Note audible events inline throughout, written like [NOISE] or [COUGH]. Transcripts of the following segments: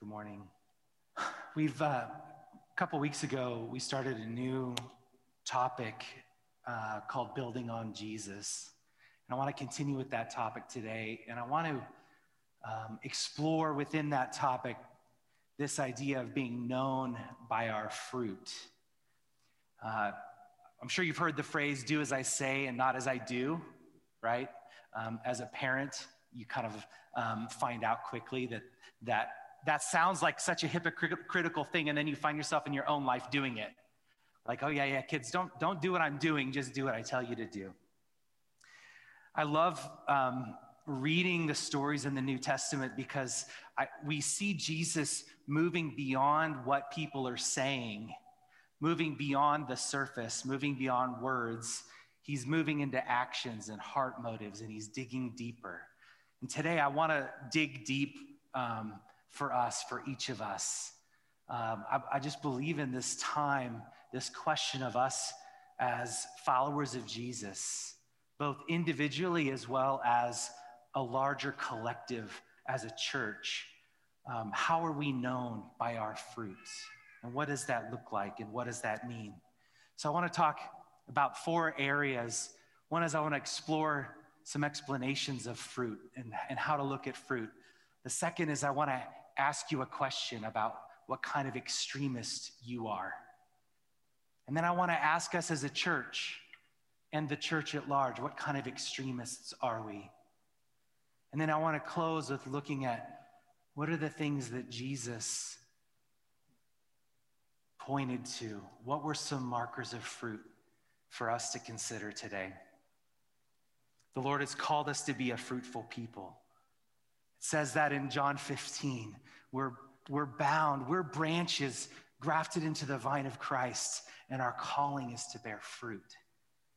Good morning. We've, uh, a couple weeks ago, we started a new topic uh, called Building on Jesus. And I want to continue with that topic today. And I want to um, explore within that topic this idea of being known by our fruit. Uh, I'm sure you've heard the phrase, do as I say and not as I do, right? Um, as a parent, you kind of um, find out quickly that that that sounds like such a hypocritical thing and then you find yourself in your own life doing it. Like oh yeah yeah kids don't don't do what i'm doing just do what i tell you to do. I love um, reading the stories in the new testament because I, we see jesus moving beyond what people are saying moving beyond the surface moving beyond words. He's moving into actions and heart motives and he's digging deeper. And today i want to dig deep um, for us, for each of us. Um, I, I just believe in this time, this question of us as followers of Jesus, both individually as well as a larger collective as a church. Um, how are we known by our fruits? And what does that look like? And what does that mean? So I want to talk about four areas. One is I want to explore some explanations of fruit and, and how to look at fruit. The second is I want to ask you a question about what kind of extremist you are. And then I want to ask us as a church and the church at large what kind of extremists are we? And then I want to close with looking at what are the things that Jesus pointed to? What were some markers of fruit for us to consider today? The Lord has called us to be a fruitful people. Says that in John 15. We're, we're bound, we're branches grafted into the vine of Christ, and our calling is to bear fruit.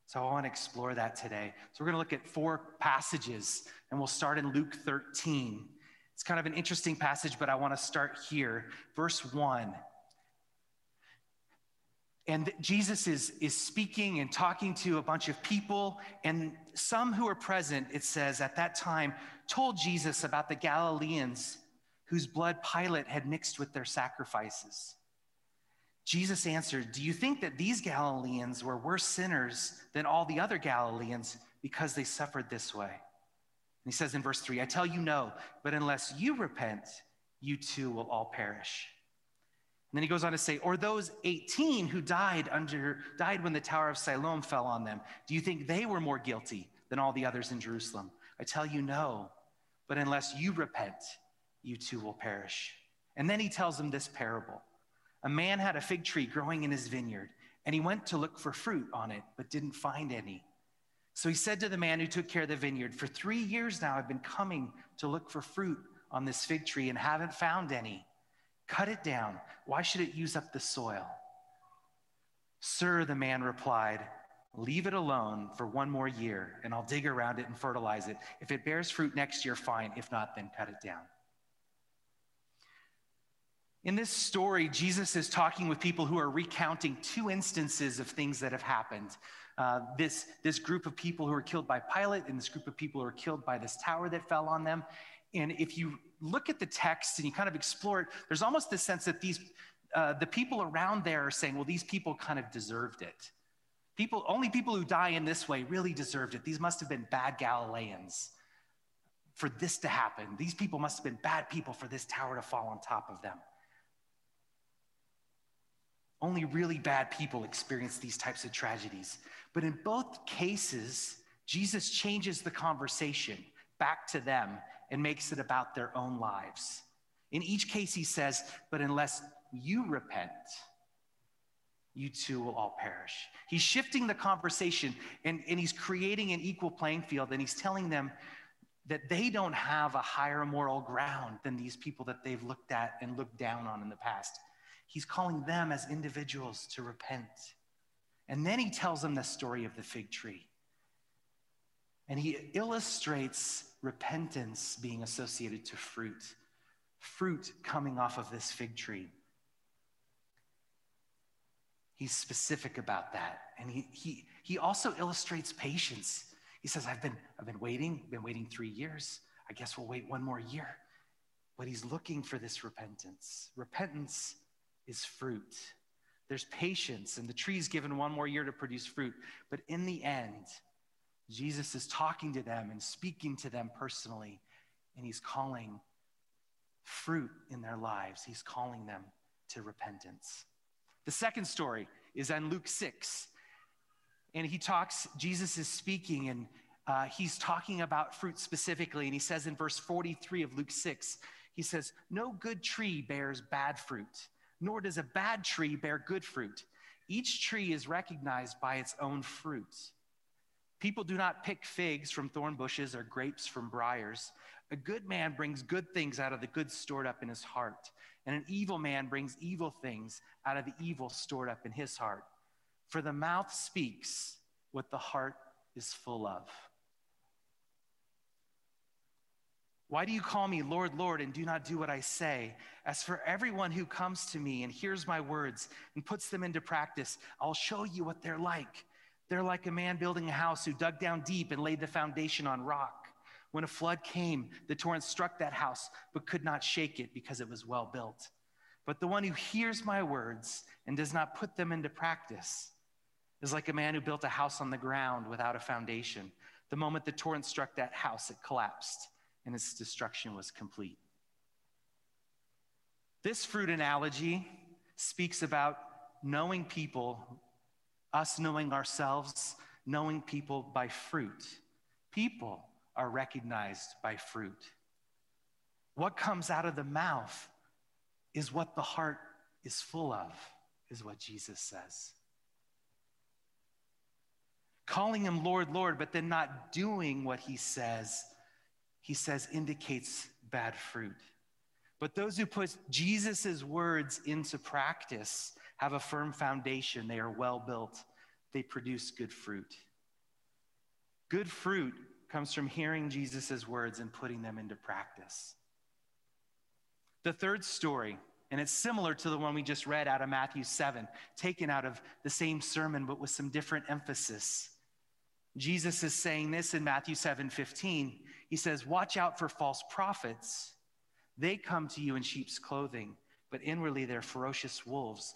So I want to explore that today. So we're going to look at four passages, and we'll start in Luke 13. It's kind of an interesting passage, but I want to start here. Verse 1. And Jesus is, is speaking and talking to a bunch of people, and some who are present, it says, at that time, told Jesus about the Galileans whose blood Pilate had mixed with their sacrifices. Jesus answered, Do you think that these Galileans were worse sinners than all the other Galileans because they suffered this way? And he says in verse 3, I tell you no, but unless you repent, you too will all perish. And then he goes on to say, or those 18 who died under died when the tower of Siloam fell on them, do you think they were more guilty than all the others in Jerusalem? I tell you no, but unless you repent, you too will perish. And then he tells them this parable A man had a fig tree growing in his vineyard, and he went to look for fruit on it, but didn't find any. So he said to the man who took care of the vineyard, For three years now I've been coming to look for fruit on this fig tree and haven't found any. Cut it down. Why should it use up the soil? Sir, the man replied, Leave it alone for one more year, and I'll dig around it and fertilize it. If it bears fruit next year, fine. If not, then cut it down. In this story, Jesus is talking with people who are recounting two instances of things that have happened. Uh, this, this group of people who were killed by Pilate, and this group of people who were killed by this tower that fell on them. And if you look at the text and you kind of explore it, there's almost this sense that these, uh, the people around there are saying, well, these people kind of deserved it. People, only people who die in this way really deserved it. These must have been bad Galileans for this to happen. These people must have been bad people for this tower to fall on top of them. Only really bad people experience these types of tragedies. But in both cases, Jesus changes the conversation back to them and makes it about their own lives. In each case, he says, But unless you repent, you too will all perish. He's shifting the conversation and, and he's creating an equal playing field and he's telling them that they don't have a higher moral ground than these people that they've looked at and looked down on in the past. He's calling them as individuals to repent. And then he tells them the story of the fig tree. And he illustrates repentance being associated to fruit, fruit coming off of this fig tree. He's specific about that. And he, he, he also illustrates patience. He says, I've been, I've been waiting, been waiting three years. I guess we'll wait one more year. but he's looking for this repentance. Repentance is fruit. There's patience, and the tree's given one more year to produce fruit. But in the end, Jesus is talking to them and speaking to them personally, and he's calling fruit in their lives. He's calling them to repentance. The second story is in Luke 6. And he talks, Jesus is speaking, and uh, he's talking about fruit specifically. And he says in verse 43 of Luke 6, he says, No good tree bears bad fruit, nor does a bad tree bear good fruit. Each tree is recognized by its own fruit. People do not pick figs from thorn bushes or grapes from briars. A good man brings good things out of the good stored up in his heart, and an evil man brings evil things out of the evil stored up in his heart. For the mouth speaks what the heart is full of. Why do you call me Lord, Lord, and do not do what I say? As for everyone who comes to me and hears my words and puts them into practice, I'll show you what they're like. They're like a man building a house who dug down deep and laid the foundation on rock. When a flood came, the torrent struck that house, but could not shake it because it was well built. But the one who hears my words and does not put them into practice is like a man who built a house on the ground without a foundation. The moment the torrent struck that house, it collapsed and its destruction was complete. This fruit analogy speaks about knowing people, us knowing ourselves, knowing people by fruit. People are recognized by fruit. What comes out of the mouth is what the heart is full of, is what Jesus says. Calling him Lord, Lord, but then not doing what he says, he says indicates bad fruit. But those who put Jesus' words into practice have a firm foundation. They are well built, they produce good fruit. Good fruit comes from hearing Jesus' words and putting them into practice. The third story, and it's similar to the one we just read out of Matthew 7, taken out of the same sermon, but with some different emphasis. Jesus is saying this in Matthew 7 15. He says, Watch out for false prophets. They come to you in sheep's clothing, but inwardly they're ferocious wolves.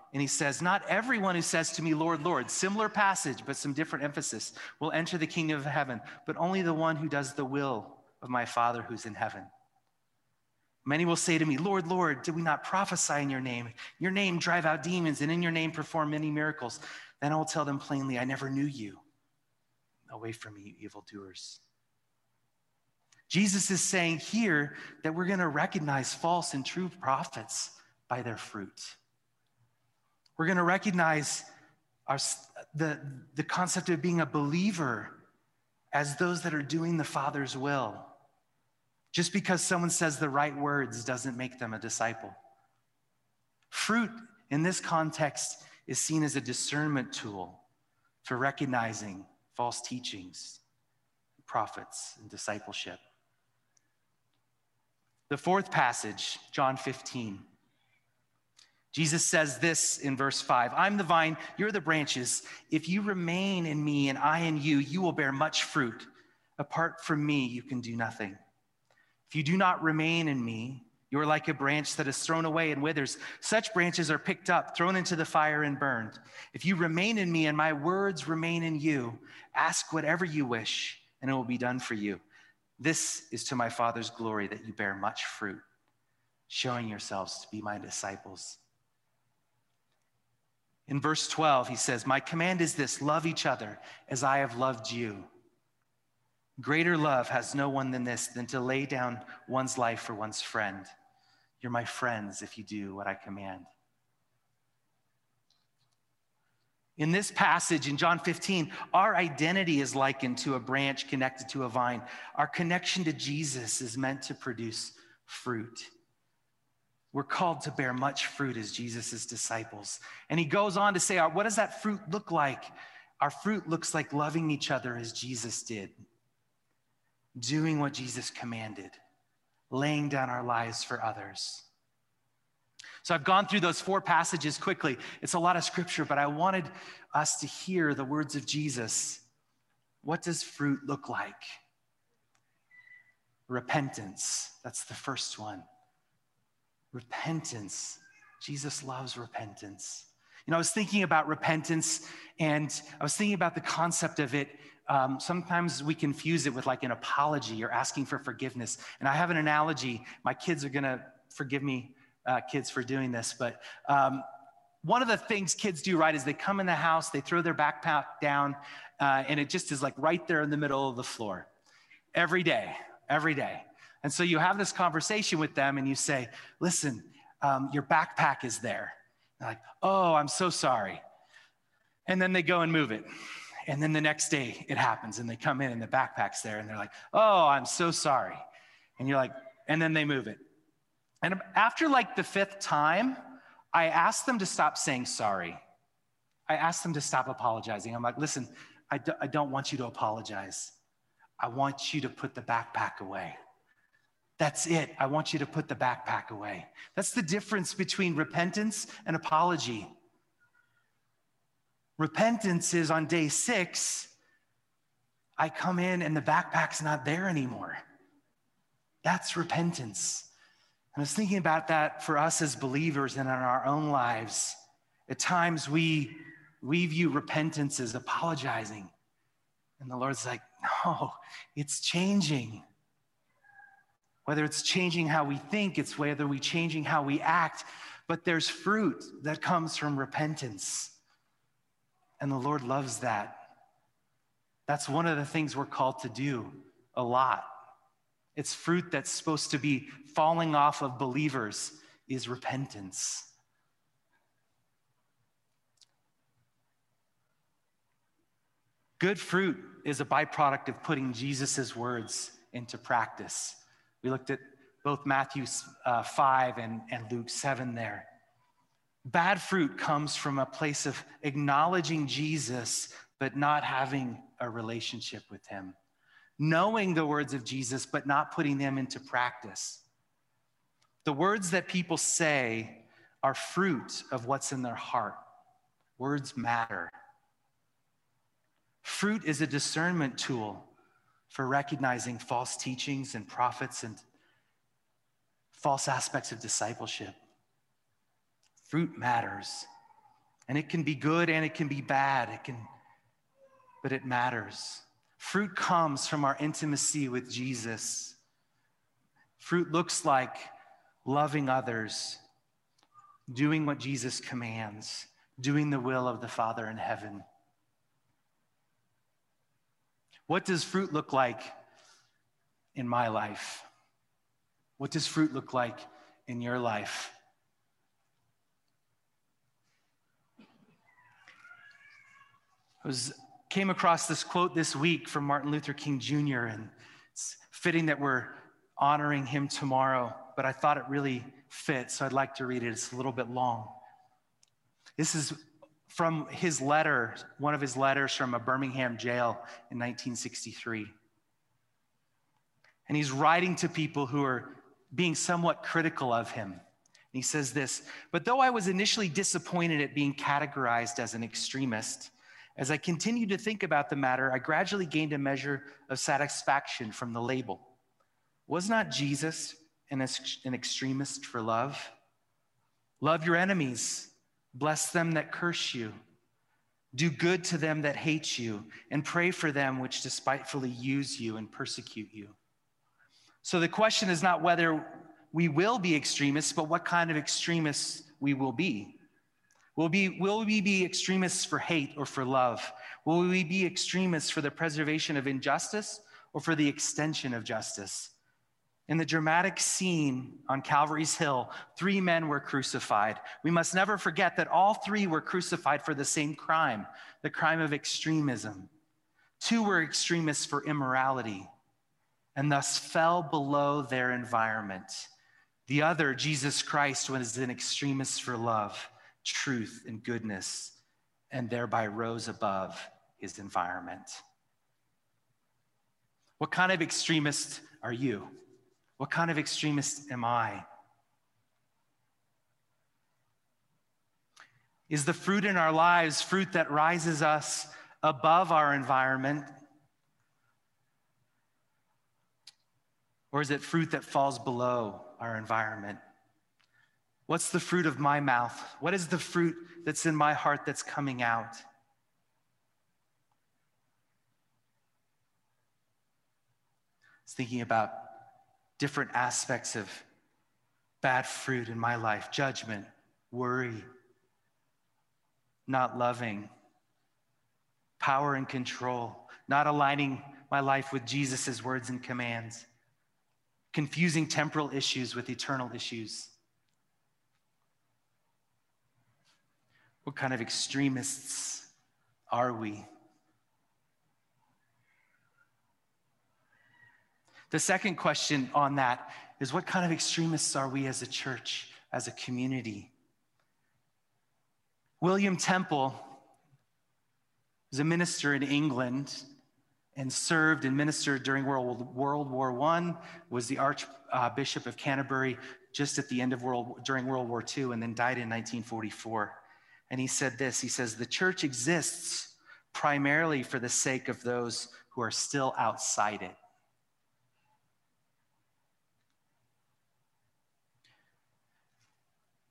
and he says, Not everyone who says to me, Lord, Lord, similar passage, but some different emphasis, will enter the kingdom of heaven, but only the one who does the will of my Father who's in heaven. Many will say to me, Lord, Lord, did we not prophesy in your name? Your name drive out demons, and in your name perform many miracles. Then I will tell them plainly, I never knew you. Away from me, you evildoers. Jesus is saying here that we're going to recognize false and true prophets by their fruit. We're going to recognize our, the, the concept of being a believer as those that are doing the Father's will. Just because someone says the right words doesn't make them a disciple. Fruit in this context is seen as a discernment tool for recognizing false teachings, prophets, and discipleship. The fourth passage, John 15. Jesus says this in verse 5 I'm the vine, you're the branches. If you remain in me and I in you, you will bear much fruit. Apart from me, you can do nothing. If you do not remain in me, you are like a branch that is thrown away and withers. Such branches are picked up, thrown into the fire, and burned. If you remain in me and my words remain in you, ask whatever you wish, and it will be done for you. This is to my Father's glory that you bear much fruit, showing yourselves to be my disciples. In verse 12, he says, My command is this love each other as I have loved you. Greater love has no one than this, than to lay down one's life for one's friend. You're my friends if you do what I command. In this passage in John 15, our identity is likened to a branch connected to a vine. Our connection to Jesus is meant to produce fruit. We're called to bear much fruit as Jesus' disciples. And he goes on to say, uh, What does that fruit look like? Our fruit looks like loving each other as Jesus did, doing what Jesus commanded, laying down our lives for others. So I've gone through those four passages quickly. It's a lot of scripture, but I wanted us to hear the words of Jesus. What does fruit look like? Repentance. That's the first one. Repentance. Jesus loves repentance. You know, I was thinking about repentance and I was thinking about the concept of it. Um, sometimes we confuse it with like an apology or asking for forgiveness. And I have an analogy. My kids are going to forgive me, uh, kids, for doing this. But um, one of the things kids do right is they come in the house, they throw their backpack down, uh, and it just is like right there in the middle of the floor every day, every day. And so you have this conversation with them and you say, listen, um, your backpack is there. They're like, oh, I'm so sorry. And then they go and move it. And then the next day it happens and they come in and the backpack's there and they're like, oh, I'm so sorry. And you're like, and then they move it. And after like the fifth time, I ask them to stop saying sorry. I ask them to stop apologizing. I'm like, listen, I don't want you to apologize. I want you to put the backpack away. That's it. I want you to put the backpack away. That's the difference between repentance and apology. Repentance is on day six, I come in and the backpack's not there anymore. That's repentance. And I was thinking about that for us as believers and in our own lives. At times we, we view repentance as apologizing. And the Lord's like, no, it's changing. Whether it's changing how we think, it's whether we changing how we act, but there's fruit that comes from repentance. And the Lord loves that. That's one of the things we're called to do a lot. It's fruit that's supposed to be falling off of believers is repentance. Good fruit is a byproduct of putting Jesus' words into practice. We looked at both Matthew uh, 5 and, and Luke 7 there. Bad fruit comes from a place of acknowledging Jesus, but not having a relationship with him. Knowing the words of Jesus, but not putting them into practice. The words that people say are fruit of what's in their heart. Words matter. Fruit is a discernment tool for recognizing false teachings and prophets and false aspects of discipleship. Fruit matters. And it can be good and it can be bad. It can but it matters. Fruit comes from our intimacy with Jesus. Fruit looks like loving others, doing what Jesus commands, doing the will of the Father in heaven. What does fruit look like in my life? What does fruit look like in your life? I was came across this quote this week from Martin Luther King Jr. and it's fitting that we're honoring him tomorrow, but I thought it really fits, so I'd like to read it. It's a little bit long. This is from his letter, one of his letters from a Birmingham jail in 1963. And he's writing to people who are being somewhat critical of him. And he says this But though I was initially disappointed at being categorized as an extremist, as I continued to think about the matter, I gradually gained a measure of satisfaction from the label. Was not Jesus an, an extremist for love? Love your enemies Bless them that curse you. Do good to them that hate you, and pray for them which despitefully use you and persecute you. So the question is not whether we will be extremists, but what kind of extremists we will be. Will, be, will we be extremists for hate or for love? Will we be extremists for the preservation of injustice or for the extension of justice? In the dramatic scene on Calvary's Hill, three men were crucified. We must never forget that all three were crucified for the same crime the crime of extremism. Two were extremists for immorality and thus fell below their environment. The other, Jesus Christ, was an extremist for love, truth, and goodness, and thereby rose above his environment. What kind of extremist are you? What kind of extremist am I? Is the fruit in our lives fruit that rises us above our environment? Or is it fruit that falls below our environment? What's the fruit of my mouth? What is the fruit that's in my heart that's coming out? I was thinking about different aspects of bad fruit in my life judgment, worry, not loving, power and control, not aligning my life with Jesus' words and commands, confusing temporal issues with eternal issues. What kind of extremists are we? The second question on that is what kind of extremists are we as a church, as a community? William Temple was a minister in England and served and ministered during World, World War I, was the Archbishop of Canterbury just at the end of World, during World War II, and then died in 1944. And he said this, he says, the church exists primarily for the sake of those who are still outside it.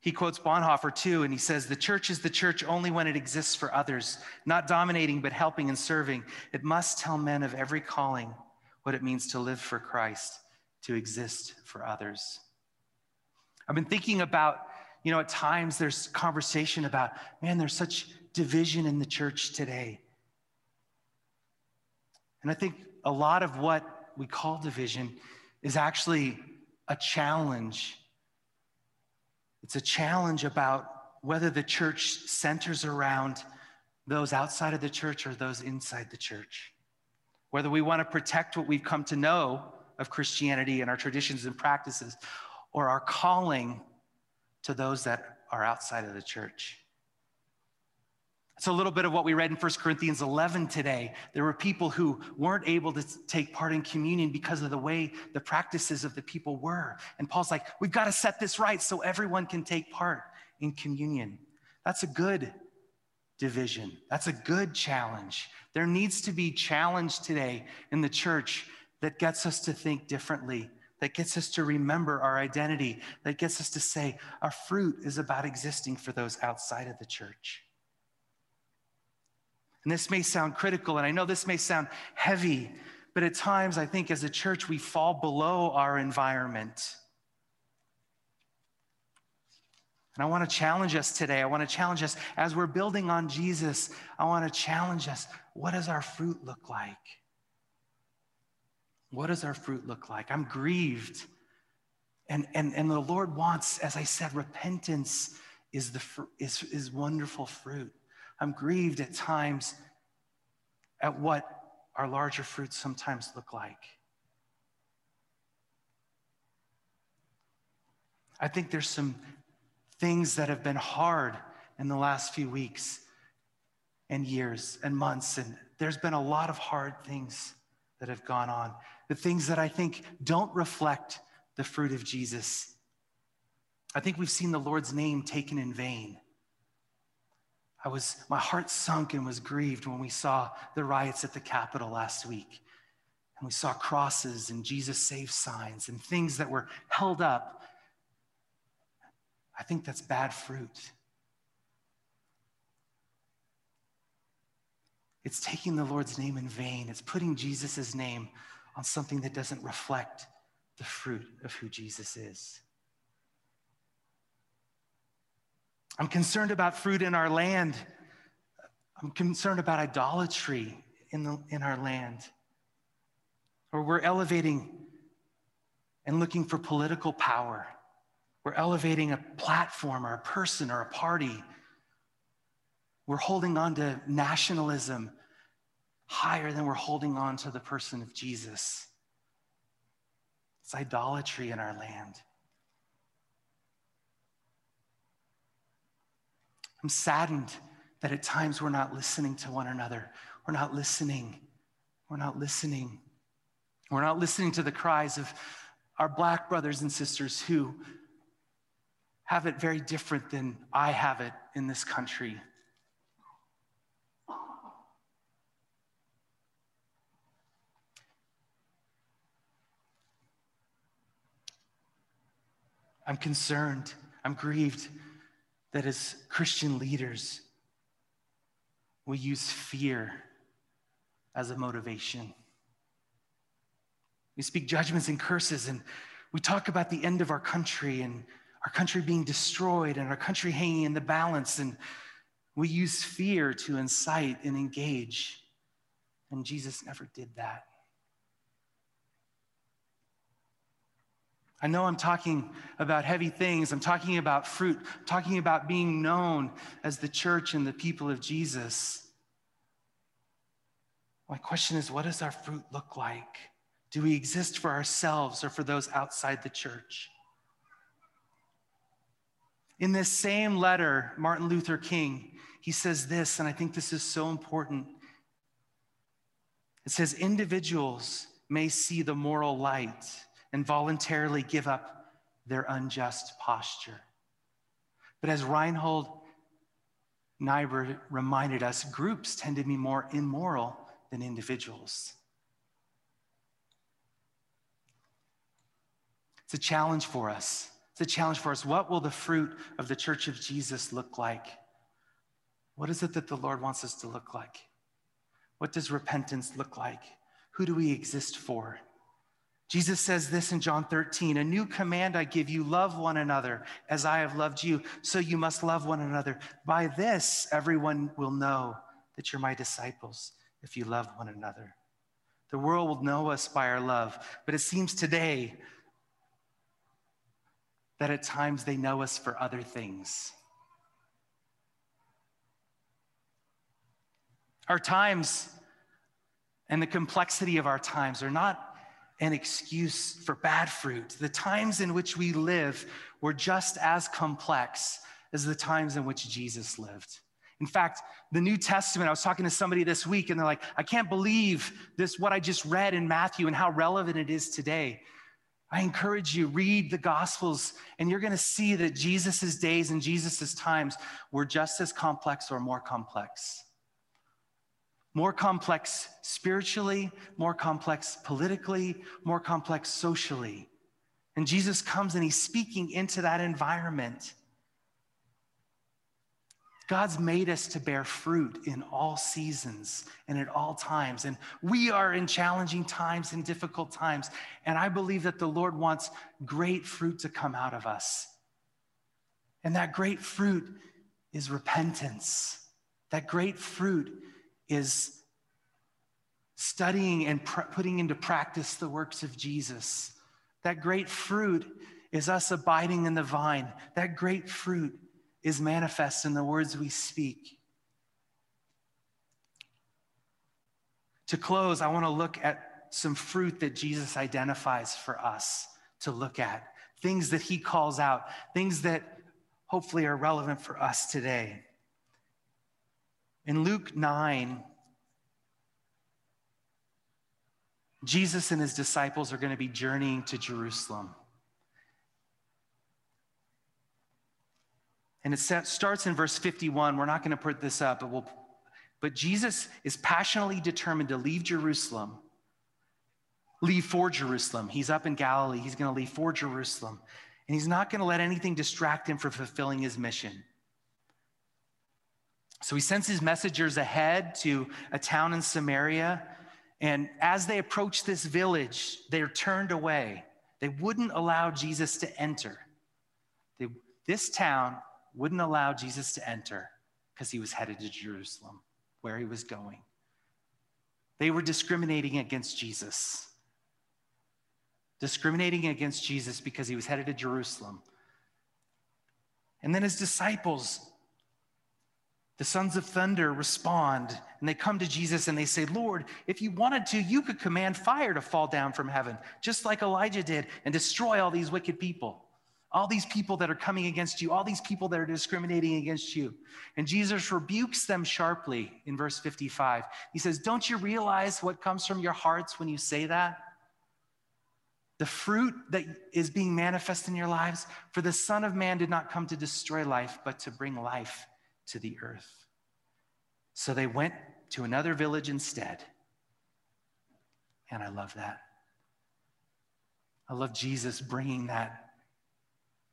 He quotes Bonhoeffer too, and he says, The church is the church only when it exists for others, not dominating, but helping and serving. It must tell men of every calling what it means to live for Christ, to exist for others. I've been thinking about, you know, at times there's conversation about, man, there's such division in the church today. And I think a lot of what we call division is actually a challenge it's a challenge about whether the church centers around those outside of the church or those inside the church. Whether we want to protect what we've come to know of Christianity and our traditions and practices, or our calling to those that are outside of the church. It's a little bit of what we read in 1 Corinthians 11 today. There were people who weren't able to take part in communion because of the way the practices of the people were. And Paul's like, we've got to set this right so everyone can take part in communion. That's a good division. That's a good challenge. There needs to be challenge today in the church that gets us to think differently, that gets us to remember our identity, that gets us to say our fruit is about existing for those outside of the church. And this may sound critical, and I know this may sound heavy, but at times I think as a church we fall below our environment. And I want to challenge us today. I want to challenge us as we're building on Jesus. I want to challenge us. What does our fruit look like? What does our fruit look like? I'm grieved. And, and, and the Lord wants, as I said, repentance is, the, is, is wonderful fruit. I'm grieved at times at what our larger fruits sometimes look like. I think there's some things that have been hard in the last few weeks and years and months, and there's been a lot of hard things that have gone on. The things that I think don't reflect the fruit of Jesus. I think we've seen the Lord's name taken in vain. I was, my heart sunk and was grieved when we saw the riots at the Capitol last week. And we saw crosses and Jesus save signs and things that were held up. I think that's bad fruit. It's taking the Lord's name in vain. It's putting Jesus' name on something that doesn't reflect the fruit of who Jesus is. I'm concerned about fruit in our land. I'm concerned about idolatry in, the, in our land. Or we're elevating and looking for political power. We're elevating a platform or a person or a party. We're holding on to nationalism higher than we're holding on to the person of Jesus. It's idolatry in our land. I'm saddened that at times we're not listening to one another. We're not listening. We're not listening. We're not listening to the cries of our black brothers and sisters who have it very different than I have it in this country. I'm concerned, I'm grieved that as Christian leaders, we use fear as a motivation. We speak judgments and curses, and we talk about the end of our country and our country being destroyed and our country hanging in the balance. And we use fear to incite and engage. And Jesus never did that. I know I'm talking about heavy things. I'm talking about fruit, I'm talking about being known as the church and the people of Jesus. My question is what does our fruit look like? Do we exist for ourselves or for those outside the church? In this same letter, Martin Luther King, he says this, and I think this is so important. It says, individuals may see the moral light and voluntarily give up their unjust posture. But as Reinhold Niebuhr reminded us, groups tend to be more immoral than individuals. It's a challenge for us. It's a challenge for us. What will the fruit of the church of Jesus look like? What is it that the Lord wants us to look like? What does repentance look like? Who do we exist for? Jesus says this in John 13 A new command I give you love one another as I have loved you, so you must love one another. By this, everyone will know that you're my disciples if you love one another. The world will know us by our love, but it seems today that at times they know us for other things. Our times and the complexity of our times are not an excuse for bad fruit. The times in which we live were just as complex as the times in which Jesus lived. In fact, the New Testament, I was talking to somebody this week and they're like, I can't believe this, what I just read in Matthew and how relevant it is today. I encourage you, read the Gospels, and you're to see that Jesus' days and Jesus' times were just as complex or more complex more complex spiritually, more complex politically, more complex socially. And Jesus comes and he's speaking into that environment. God's made us to bear fruit in all seasons and at all times. And we are in challenging times and difficult times. And I believe that the Lord wants great fruit to come out of us. And that great fruit is repentance. That great fruit is studying and pr- putting into practice the works of Jesus. That great fruit is us abiding in the vine. That great fruit is manifest in the words we speak. To close, I want to look at some fruit that Jesus identifies for us to look at, things that he calls out, things that hopefully are relevant for us today. In Luke 9, Jesus and his disciples are going to be journeying to Jerusalem. And it starts in verse 51. We're not going to put this up, but we'll but Jesus is passionately determined to leave Jerusalem, leave for Jerusalem. He's up in Galilee. He's going to leave for Jerusalem. And he's not going to let anything distract him from fulfilling his mission. So he sends his messengers ahead to a town in Samaria. And as they approach this village, they're turned away. They wouldn't allow Jesus to enter. They, this town wouldn't allow Jesus to enter because he was headed to Jerusalem, where he was going. They were discriminating against Jesus. Discriminating against Jesus because he was headed to Jerusalem. And then his disciples the sons of thunder respond and they come to Jesus and they say, Lord, if you wanted to, you could command fire to fall down from heaven, just like Elijah did, and destroy all these wicked people. all these people that are coming against you, all these people that are discriminating against you. And Jesus rebukes them sharply in verse 55. He says, Don't you realize what comes from your hearts when you say that? The fruit that is being manifest in your lives, for the Son of Man did not come to destroy life, but to bring life to the earth. So they went to another village instead. And I love that. I love Jesus bringing that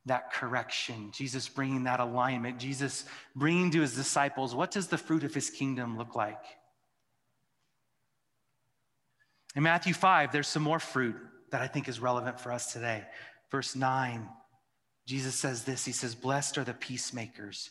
that correction, Jesus bringing that alignment, Jesus bringing to his disciples what does the fruit of his kingdom look like? In Matthew 5, there's some more fruit that I think is relevant for us today. Verse 9, Jesus says this He says, Blessed are the peacemakers,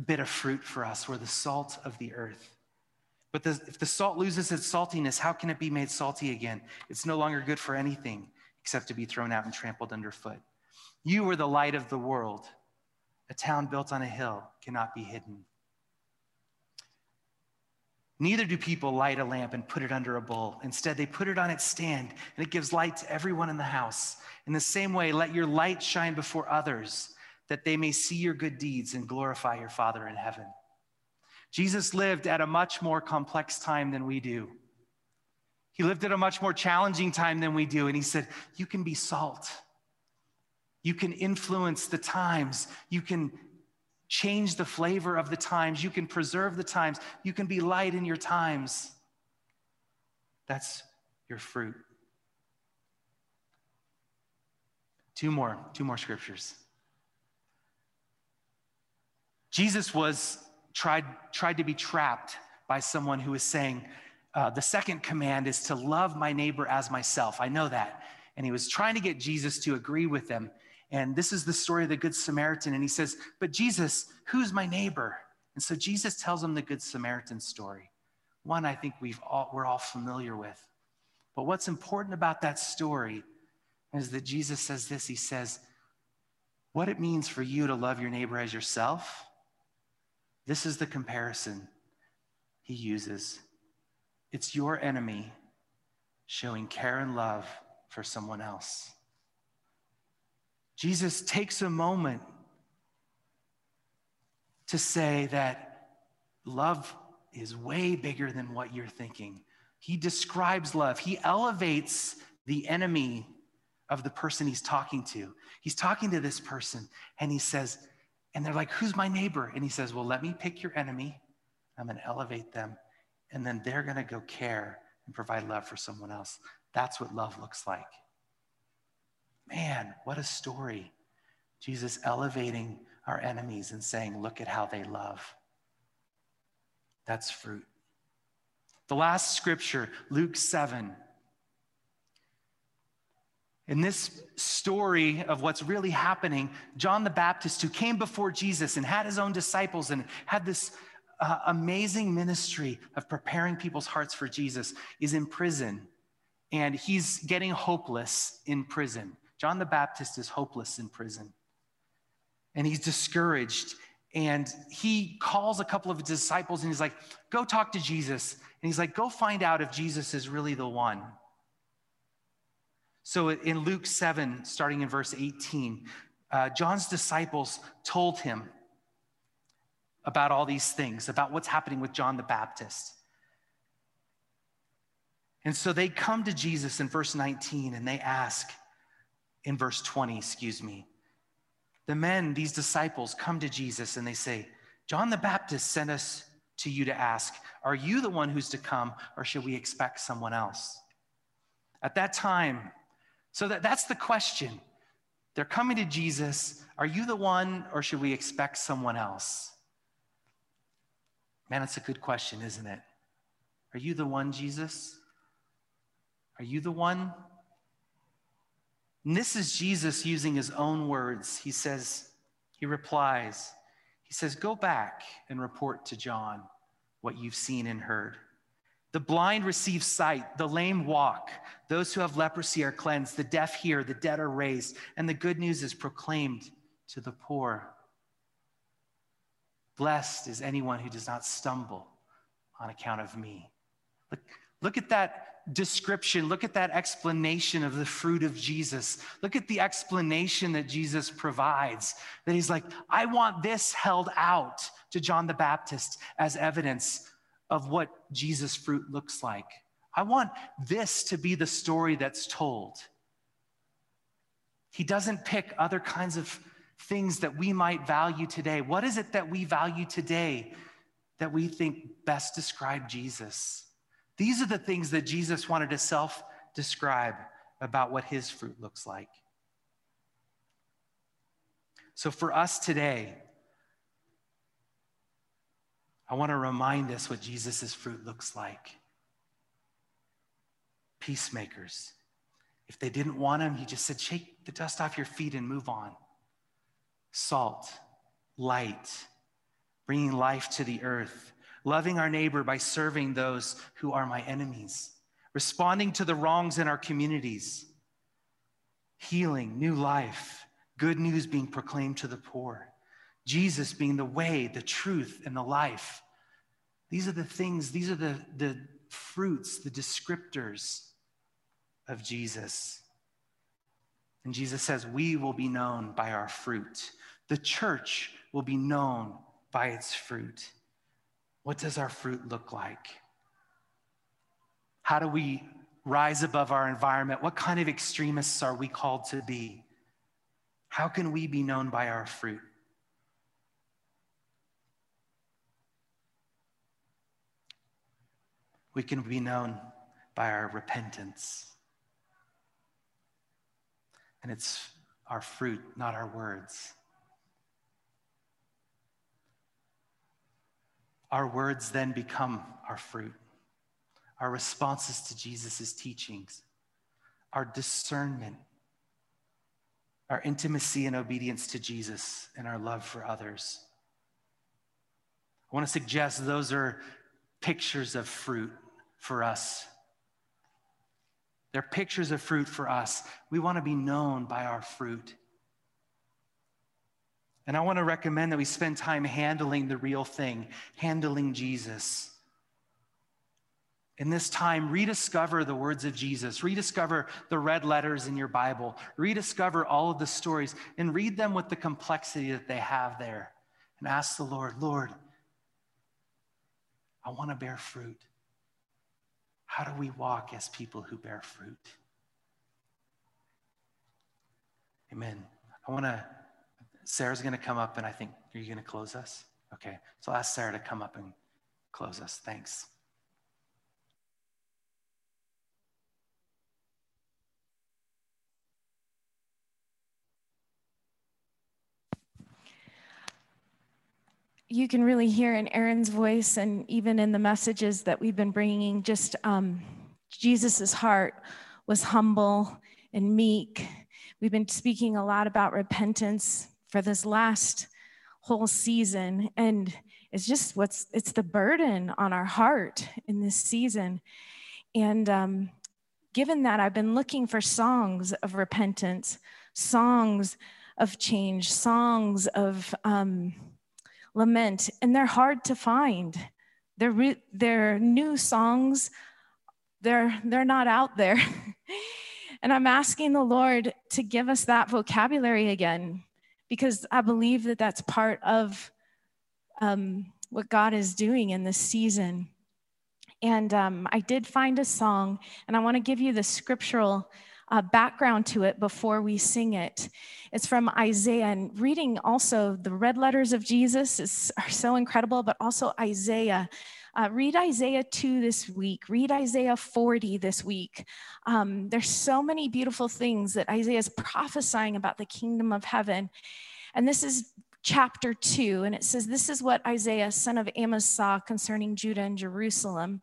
bit of fruit for us. We're the salt of the earth. But the, if the salt loses its saltiness, how can it be made salty again? It's no longer good for anything except to be thrown out and trampled underfoot. You are the light of the world. A town built on a hill cannot be hidden. Neither do people light a lamp and put it under a bowl. Instead, they put it on its stand, and it gives light to everyone in the house. In the same way, let your light shine before others, that they may see your good deeds and glorify your Father in heaven. Jesus lived at a much more complex time than we do. He lived at a much more challenging time than we do, and he said, You can be salt. You can influence the times. You can change the flavor of the times. You can preserve the times. You can be light in your times. That's your fruit. Two more, two more scriptures. Jesus was tried, tried to be trapped by someone who was saying, uh, the second command is to love my neighbor as myself. I know that. And he was trying to get Jesus to agree with them. And this is the story of the Good Samaritan. And he says, But Jesus, who's my neighbor? And so Jesus tells him the Good Samaritan story. One I think we've all, we're all familiar with. But what's important about that story is that Jesus says this He says, What it means for you to love your neighbor as yourself, this is the comparison he uses. It's your enemy showing care and love for someone else. Jesus takes a moment to say that love is way bigger than what you're thinking. He describes love, he elevates the enemy of the person he's talking to. He's talking to this person and he says, and they're like, Who's my neighbor? And he says, Well, let me pick your enemy. I'm going to elevate them. And then they're going to go care and provide love for someone else. That's what love looks like. Man, what a story. Jesus elevating our enemies and saying, Look at how they love. That's fruit. The last scripture, Luke 7. In this story of what's really happening, John the Baptist, who came before Jesus and had his own disciples and had this uh, amazing ministry of preparing people's hearts for Jesus, is in prison and he's getting hopeless in prison. John the Baptist is hopeless in prison and he's discouraged. And he calls a couple of his disciples and he's like, Go talk to Jesus. And he's like, Go find out if Jesus is really the one. So in Luke 7, starting in verse 18, uh, John's disciples told him about all these things, about what's happening with John the Baptist. And so they come to Jesus in verse 19 and they ask, in verse 20, excuse me. The men, these disciples, come to Jesus and they say, John the Baptist sent us to you to ask, Are you the one who's to come, or should we expect someone else? At that time, so that, that's the question. They're coming to Jesus. Are you the one, or should we expect someone else? Man, it's a good question, isn't it? Are you the one, Jesus? Are you the one? And this is Jesus using his own words. He says, he replies, He says, Go back and report to John what you've seen and heard. The blind receive sight, the lame walk, those who have leprosy are cleansed, the deaf hear, the dead are raised, and the good news is proclaimed to the poor. Blessed is anyone who does not stumble on account of me. Look, look at that description. Look at that explanation of the fruit of Jesus. Look at the explanation that Jesus provides. That he's like, I want this held out to John the Baptist as evidence of what Jesus' fruit looks like. I want this to be the story that's told. He doesn't pick other kinds of things that we might value today. What is it that we value today that we think best describe Jesus? These are the things that Jesus wanted to self describe about what his fruit looks like. So for us today, I want to remind us what Jesus' fruit looks like. Peacemakers. If they didn't want him, he just said, Shake the dust off your feet and move on. Salt, light, bringing life to the earth loving our neighbor by serving those who are my enemies, responding to the wrongs in our communities, healing, new life, good news being proclaimed to the poor, Jesus being the way, the truth, and the life. These are the things, these are the, the fruits, the descriptors of Jesus. And Jesus says, We will be known by our fruit. The church will be known by its fruit. What does our fruit look like? How do we rise above our environment? What kind of extremists are we called to be? How can we be known by our fruit? We can be known by our repentance. And it's our fruit, not our words. Our words then become our fruit, our responses to Jesus' teachings, our discernment, our intimacy and obedience to Jesus, and our love for others. I want to suggest those are pictures of fruit for us. They're pictures of fruit for us. We want to be known by our fruit. And I want to recommend that we spend time handling the real thing, handling Jesus. In this time, rediscover the words of Jesus, rediscover the red letters in your Bible, rediscover all of the stories, and read them with the complexity that they have there. And ask the Lord, Lord, I want to bear fruit. How do we walk as people who bear fruit? Amen. I want to Sarah's going to come up, and I think, are you going to close us? Okay, so I'll ask Sarah to come up and close us. Thanks. You can really hear in Aaron's voice and even in the messages that we've been bringing, just um, Jesus's heart was humble and meek. We've been speaking a lot about repentance, for this last whole season. And it's just what's, it's the burden on our heart in this season. And um, given that, I've been looking for songs of repentance, songs of change, songs of um, lament, and they're hard to find. They're, re- they're new songs, they're, they're not out there. [LAUGHS] and I'm asking the Lord to give us that vocabulary again because I believe that that's part of um, what God is doing in this season. And um, I did find a song, and I want to give you the scriptural uh, background to it before we sing it. It's from Isaiah, and reading also the red letters of Jesus is, are so incredible, but also Isaiah. Uh, read Isaiah 2 this week. Read Isaiah 40 this week. Um, there's so many beautiful things that Isaiah is prophesying about the kingdom of heaven. And this is chapter 2, and it says, This is what Isaiah, son of Amos, saw concerning Judah and Jerusalem.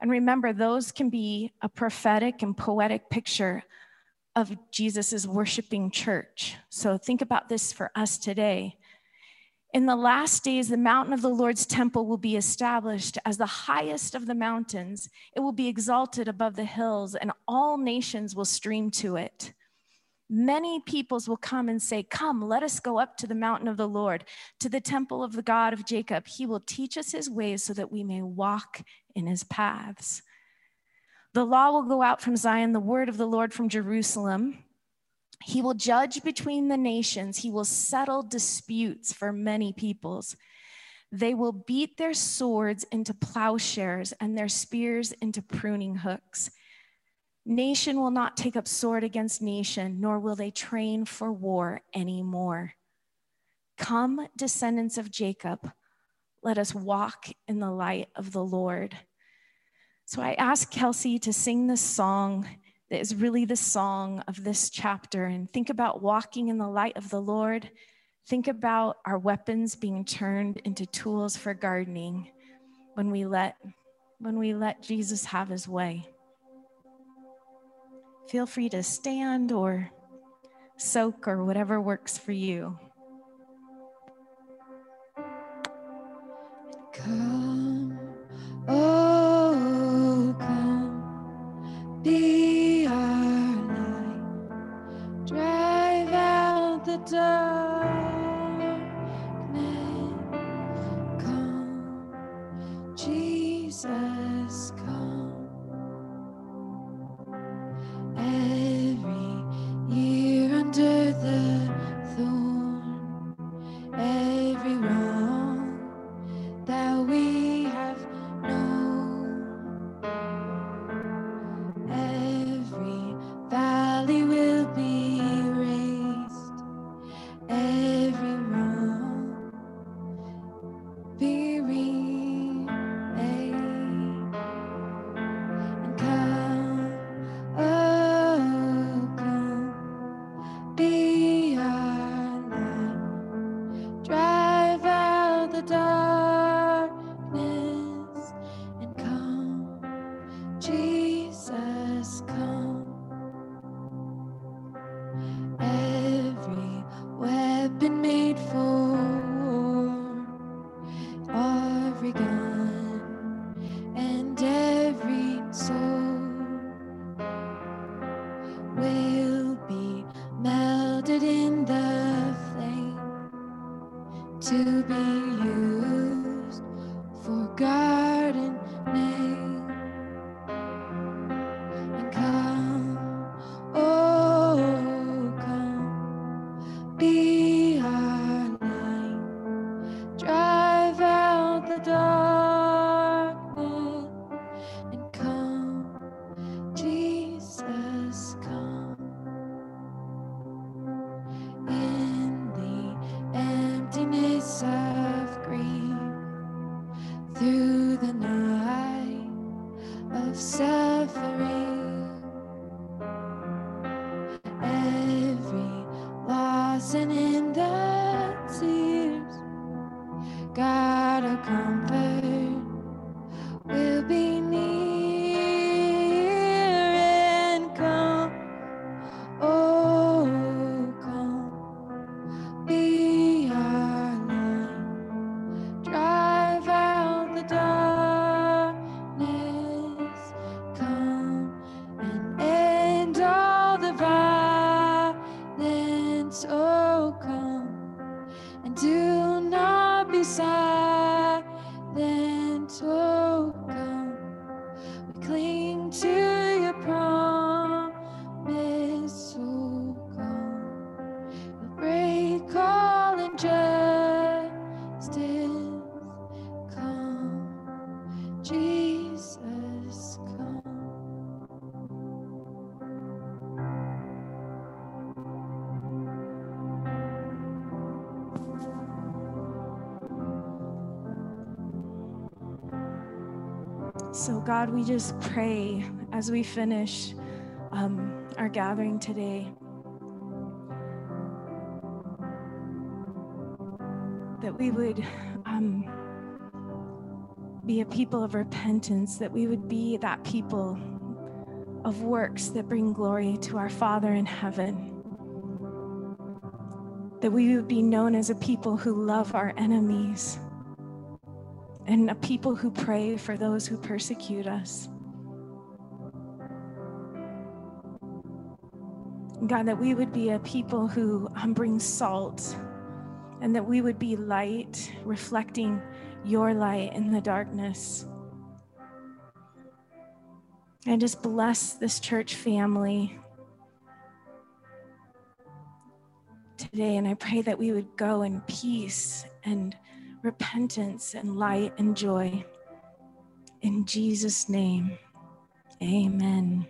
And remember, those can be a prophetic and poetic picture of Jesus's worshiping church. So think about this for us today. In the last days, the mountain of the Lord's temple will be established as the highest of the mountains. It will be exalted above the hills, and all nations will stream to it. Many peoples will come and say, Come, let us go up to the mountain of the Lord, to the temple of the God of Jacob. He will teach us his ways so that we may walk in his paths. The law will go out from Zion, the word of the Lord from Jerusalem. He will judge between the nations. He will settle disputes for many peoples. They will beat their swords into plowshares and their spears into pruning hooks. Nation will not take up sword against nation, nor will they train for war anymore. Come, descendants of Jacob, let us walk in the light of the Lord. So I asked Kelsey to sing this song that is really the song of this chapter. And think about walking in the light of the Lord. Think about our weapons being turned into tools for gardening when we let when we let Jesus have his way. Feel free to stand or soak or whatever works for you. Come, oh, be. So, God, we just pray as we finish um, our gathering today that we would um, be a people of repentance, that we would be that people of works that bring glory to our Father in heaven. that we would be known as a people who love our enemies and a people who pray for those who persecute us. God, that we would be a people who um, bring salt and that we would be light, reflecting your light in the darkness. And just bless this church family today. And I pray that we would go in peace and repentance and light and joy. In Jesus' name, amen.